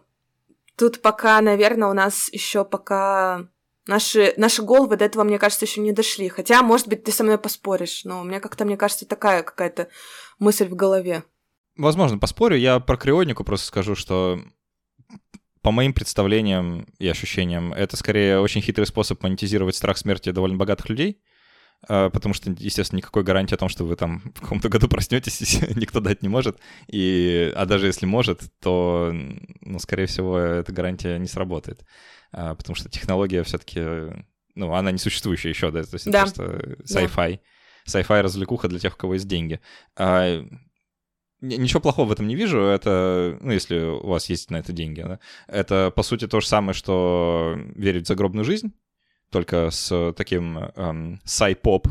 тут пока, наверное, у нас еще пока наши, наши головы до этого, мне кажется, еще не дошли. Хотя, может быть, ты со мной поспоришь, но у меня как-то, мне кажется, такая какая-то мысль в голове. Возможно, поспорю. Я про крионику просто скажу, что по моим представлениям и ощущениям, это скорее очень хитрый способ монетизировать страх смерти довольно богатых людей, потому что, естественно, никакой гарантии о том, что вы там в каком-то году проснетесь, никто дать не может. И, а даже если может, то, ну, скорее всего, эта гарантия не сработает, а, потому что технология все-таки, ну, она не существующая еще, да, то есть да. это просто sci-fi. Да. Sci-fi развлекуха для тех, у кого есть деньги. А, Ничего плохого в этом не вижу. Это, ну, если у вас есть на это деньги, да? Это, по сути, то же самое, что верить в загробную жизнь, только с таким эм, sci-pop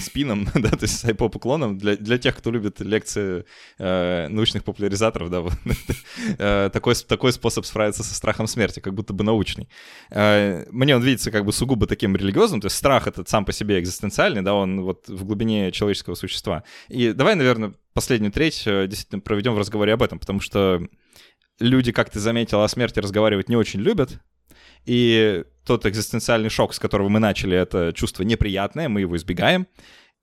spin ом, да, то есть sci-pop уклоном для, для тех, кто любит лекции э, научных популяризаторов, да, э, такой, такой способ справиться со страхом смерти, как будто бы научный. Э, мне он видится как бы сугубо таким религиозным, то есть страх этот сам по себе экзистенциальный, да, он вот в глубине человеческого существа. И давай, наверное, последнюю треть э, действительно проведем в разговоре об этом, потому что люди, как ты заметил, о смерти разговаривать не очень любят, и тот экзистенциальный шок, с которого мы начали, это чувство неприятное, мы его избегаем.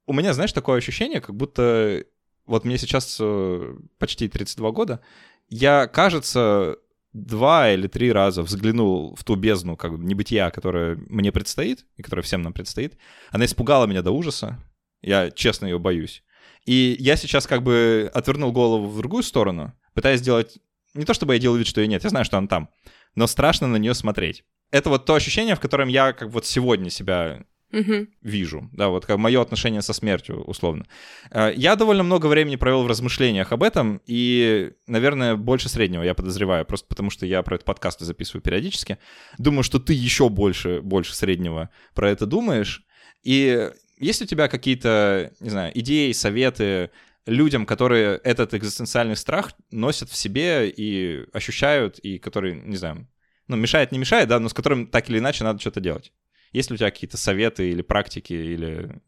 У меня, знаешь, такое ощущение, как будто вот мне сейчас э, почти 32 года, я, кажется, два или три раза взглянул в ту бездну как бы небытия, которая мне предстоит, и которая всем нам предстоит. Она испугала меня до ужаса. Я честно ее боюсь. И я сейчас как бы отвернул голову в другую сторону, пытаясь сделать... Не то чтобы я делал вид, что ее нет, я знаю, что она там, но страшно на нее смотреть это вот то ощущение, в котором я как вот сегодня себя угу. вижу, да, вот как мое отношение со смертью, условно. Э, я довольно много времени провел в размышлениях об этом, и, наверное, больше среднего, я подозреваю, просто потому что я про это подкасты записываю периодически. Думаю, что ты еще больше, больше среднего про это думаешь. И есть у тебя какие-то, не знаю, идеи, советы, людям, которые этот экзистенциальный страх носят в себе и ощущают, и которые, не знаю, ну, мешает, не мешает, да, но с которым так или иначе надо что-то делать. Есть ли у тебя какие-то советы или практики, или,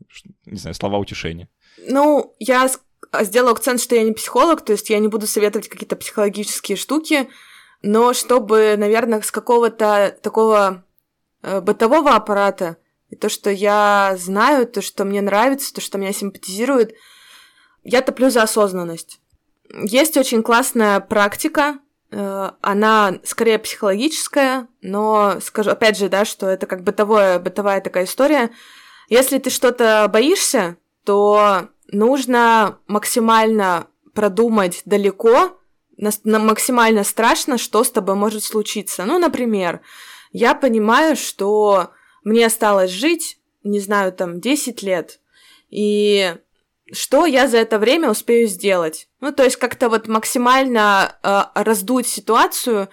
не знаю, слова утешения? Ну, я сделаю акцент, что я не психолог, то есть я не буду советовать какие-то психологические штуки, но чтобы, наверное, с какого-то такого э, бытового аппарата, и то, что я знаю, то, что мне нравится, то, что меня симпатизирует, я топлю за осознанность. Есть очень классная практика, э, она скорее психологическая, но скажу опять же, да, что это как бытовое, бытовая такая история. Если ты что-то боишься, то нужно максимально продумать далеко, максимально страшно, что с тобой может случиться. Ну, например, я понимаю, что мне осталось жить, не знаю, там, 10 лет, и что я за это время успею сделать? Ну, то есть как-то вот максимально э, раздуть ситуацию,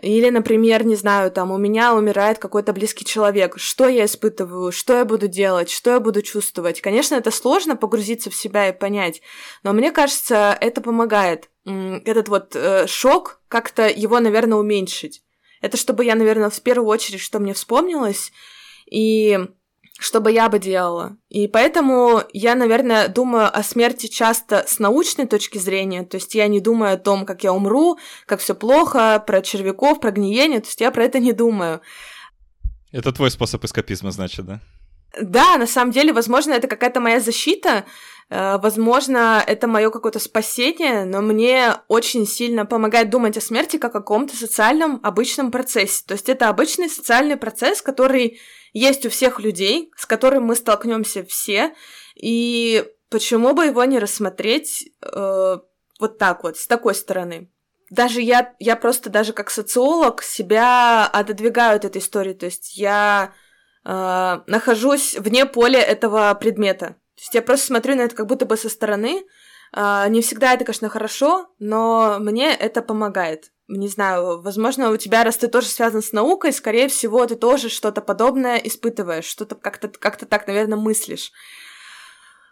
или, например, не знаю, там у меня умирает какой-то близкий человек. Что я испытываю? Что я буду делать? Что я буду чувствовать? Конечно, это сложно погрузиться в себя и понять, но мне кажется, это помогает. Этот вот э, шок как-то его, наверное, уменьшить. Это чтобы я, наверное, в первую очередь, что мне вспомнилось, и что бы я бы делала. И поэтому я, наверное, думаю о смерти часто с научной точки зрения. То есть я не думаю о том, как я умру, как все плохо, про червяков, про гниение. То есть я про это не думаю. Это твой способ эскапизма, значит, да? Да, на самом деле, возможно, это какая-то моя защита, возможно, это мое какое-то спасение, но мне очень сильно помогает думать о смерти как о каком-то социальном обычном процессе. То есть это обычный социальный процесс, который есть у всех людей, с которым мы столкнемся все, и почему бы его не рассмотреть э, вот так вот, с такой стороны? Даже я, я просто даже как социолог себя отодвигаю от этой истории, то есть я э, нахожусь вне поля этого предмета. То есть я просто смотрю на это как будто бы со стороны. Э, не всегда это, конечно, хорошо, но мне это помогает не знаю, возможно, у тебя, раз ты тоже связан с наукой, скорее всего, ты тоже что-то подобное испытываешь, что-то как-то как так, наверное, мыслишь.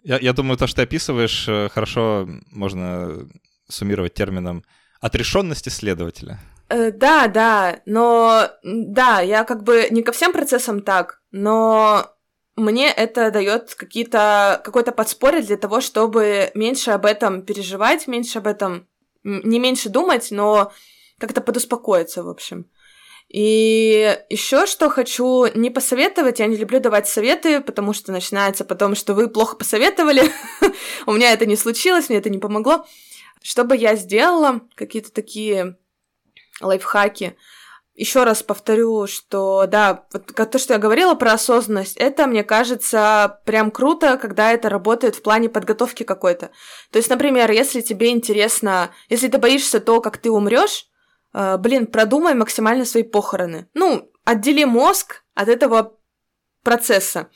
Я, я думаю, то, что ты описываешь, э, хорошо можно суммировать термином отрешенность исследователя. Э, да, да, но да, я как бы не ко всем процессам так, но мне это дает какие-то какое-то подспорье для того, чтобы меньше об этом переживать, меньше об этом не меньше думать, но как-то подуспокоиться, в общем. И еще что хочу не посоветовать, я не люблю давать советы, потому что начинается потом, что вы плохо посоветовали, у меня это не случилось, мне это не помогло. Что бы я сделала, какие-то такие лайфхаки. Еще раз повторю, что да, вот то, что я говорила про осознанность, это, мне кажется, прям круто, когда это работает в плане подготовки какой-то. То есть, например, если тебе интересно, если ты боишься то, как ты умрешь, э, блин, продумай максимально свои похороны. Ну, отдели мозг от этого процесса.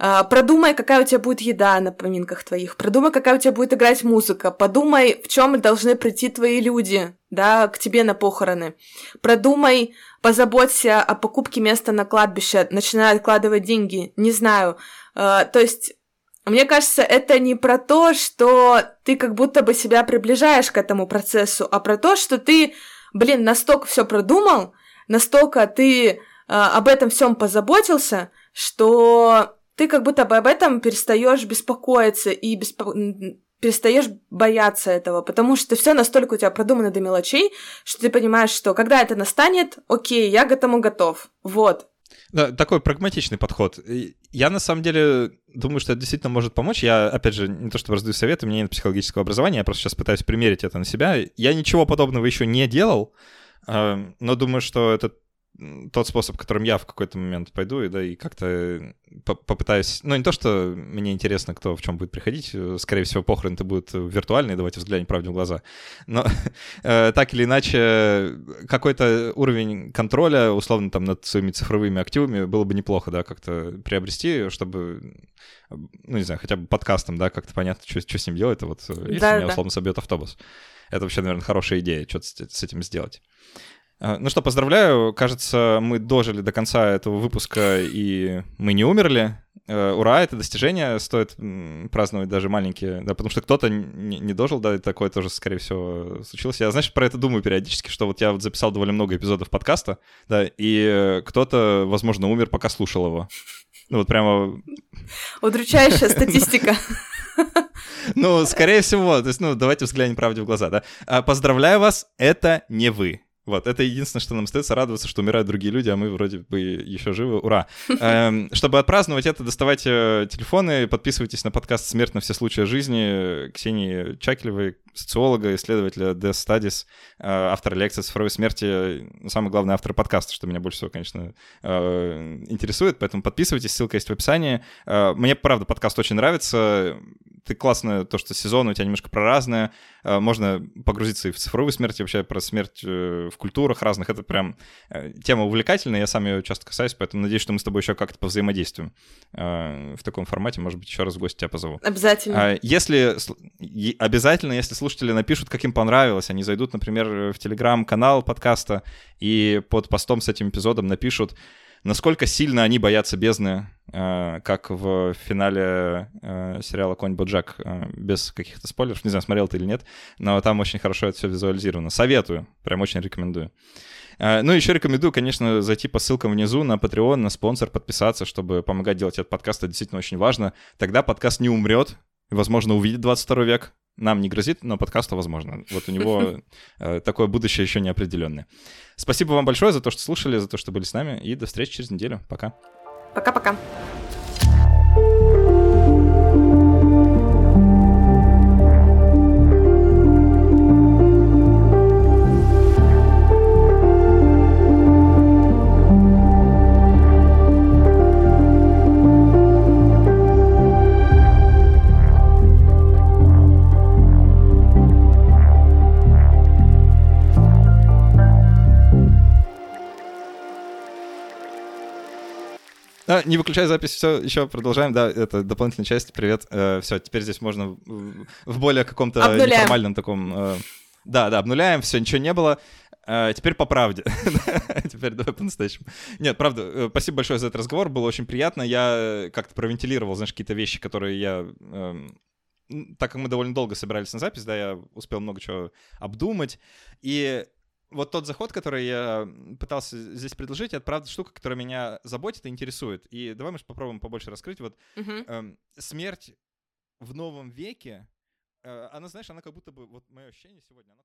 Э, продумай, какая у тебя будет еда на поминках твоих. Продумай, какая у тебя будет играть музыка. Подумай, в чем должны прийти твои люди, да, к тебе на похороны. Продумай, позаботься о покупке места на кладбище, начинай откладывать деньги. Не знаю. Э, то есть мне кажется, это не про то, что ты как будто бы себя приближаешь к этому процессу, а про то, что ты блин, настолько все продумал, настолько ты э, об этом всем позаботился, что ты как будто бы об этом перестаешь беспокоиться и беспо... перестаешь бояться этого, потому что все настолько у тебя продумано до мелочей, что ты понимаешь, что когда это настанет, окей, я к этому готов. Вот. Да, такой прагматичный подход. Я на самом деле думаю, что это действительно может помочь. Я, опять же, не то чтобы раздаю советы, мне нет психологического образования, я просто сейчас пытаюсь примерить это на себя. Я ничего подобного еще не делал, э, но думаю, что это тот способ, которым я в какой-то момент пойду, и да, и как-то попытаюсь... Ну, не то, что мне интересно, кто в чем будет приходить, скорее всего, похороны это будут виртуальные, давайте взглянем правде в глаза, но э, так или иначе, какой-то уровень контроля, условно, там, над своими цифровыми активами было бы неплохо, да, как-то приобрести, чтобы, ну, не знаю, хотя бы подкастом, да, как-то понятно, что, что с ним делать, вот, если да, меня, условно, собьет автобус. Это вообще, наверное, хорошая идея, что-то с этим сделать. А, ну что, поздравляю. Кажется, мы дожили до конца этого выпуска, и мы не умерли. э, ура, это достижение, стоит праздновать даже маленькие, да, потому что кто-то не, дожил, да, и такое тоже, скорее всего, случилось. Я, знаешь, про это думаю периодически, что вот я вот записал довольно много эпизодов подкаста, да, и кто-то, возможно, умер, пока слушал его. Ну вот прямо... Удручающая статистика. Ну, скорее всего, то есть, ну, давайте взглянем правде в глаза, да. А, поздравляю вас, это не вы. Вот, это единственное, что нам остается радоваться, что умирают другие люди, а мы вроде бы еще живы. Ура! Эм, чтобы отпраздновать это, доставайте телефоны, подписывайтесь на подкаст «Смерть на все случаи жизни» Ксении Чакелевой, социолога, исследователя Death Studies, э, автора лекции цифровой смерти, ну, самый главный автор подкаста, что меня больше всего, конечно, э, интересует, поэтому подписывайтесь, ссылка есть в описании. Э, мне, правда, подкаст очень нравится, ты классно, то, что сезон у тебя немножко про разное, можно погрузиться и в цифровую смерть, и вообще про смерть в культурах разных, это прям тема увлекательная, я сам ее часто касаюсь, поэтому надеюсь, что мы с тобой еще как-то повзаимодействуем в таком формате, может быть, еще раз в гости тебя позову. Обязательно. Если, обязательно, если слушатели напишут, как им понравилось. Они зайдут, например, в телеграм-канал подкаста и под постом с этим эпизодом напишут, насколько сильно они боятся бездны, э, как в финале э, сериала «Конь Боджак», э, без каких-то спойлеров. Не знаю, смотрел ты или нет, но там очень хорошо это все визуализировано. Советую, прям очень рекомендую. Ну, еще рекомендую, конечно, зайти по ссылкам внизу на Patreon, на спонсор, подписаться, чтобы помогать делать этот подкаст. Это действительно очень важно. Тогда подкаст не умрет, возможно, увидит 22 век, нам не грозит, но подкасту возможно. Вот у него э, такое будущее еще неопределенное. Спасибо вам большое за то, что слушали, за то, что были с нами, и до встречи через неделю. Пока. Пока-пока. А, не выключай запись, все, еще продолжаем. Да, это дополнительная часть. Привет. Э, все, теперь здесь можно в более каком-то неформальном таком... Э, да, да, обнуляем, все, ничего не было. А, теперь по правде. теперь давай по-настоящему. Нет, правда, э, спасибо большое за этот разговор, было очень приятно. Я как-то провентилировал, знаешь, какие-то вещи, которые я... Э, так как мы довольно долго собирались на запись, да, я успел много чего обдумать. И вот тот заход, который я пытался здесь предложить, это правда штука, которая меня заботит и интересует. И давай мы попробуем побольше раскрыть. Вот uh-huh. э, смерть в новом веке, э, она, знаешь, она как будто бы, вот мое ощущение сегодня, она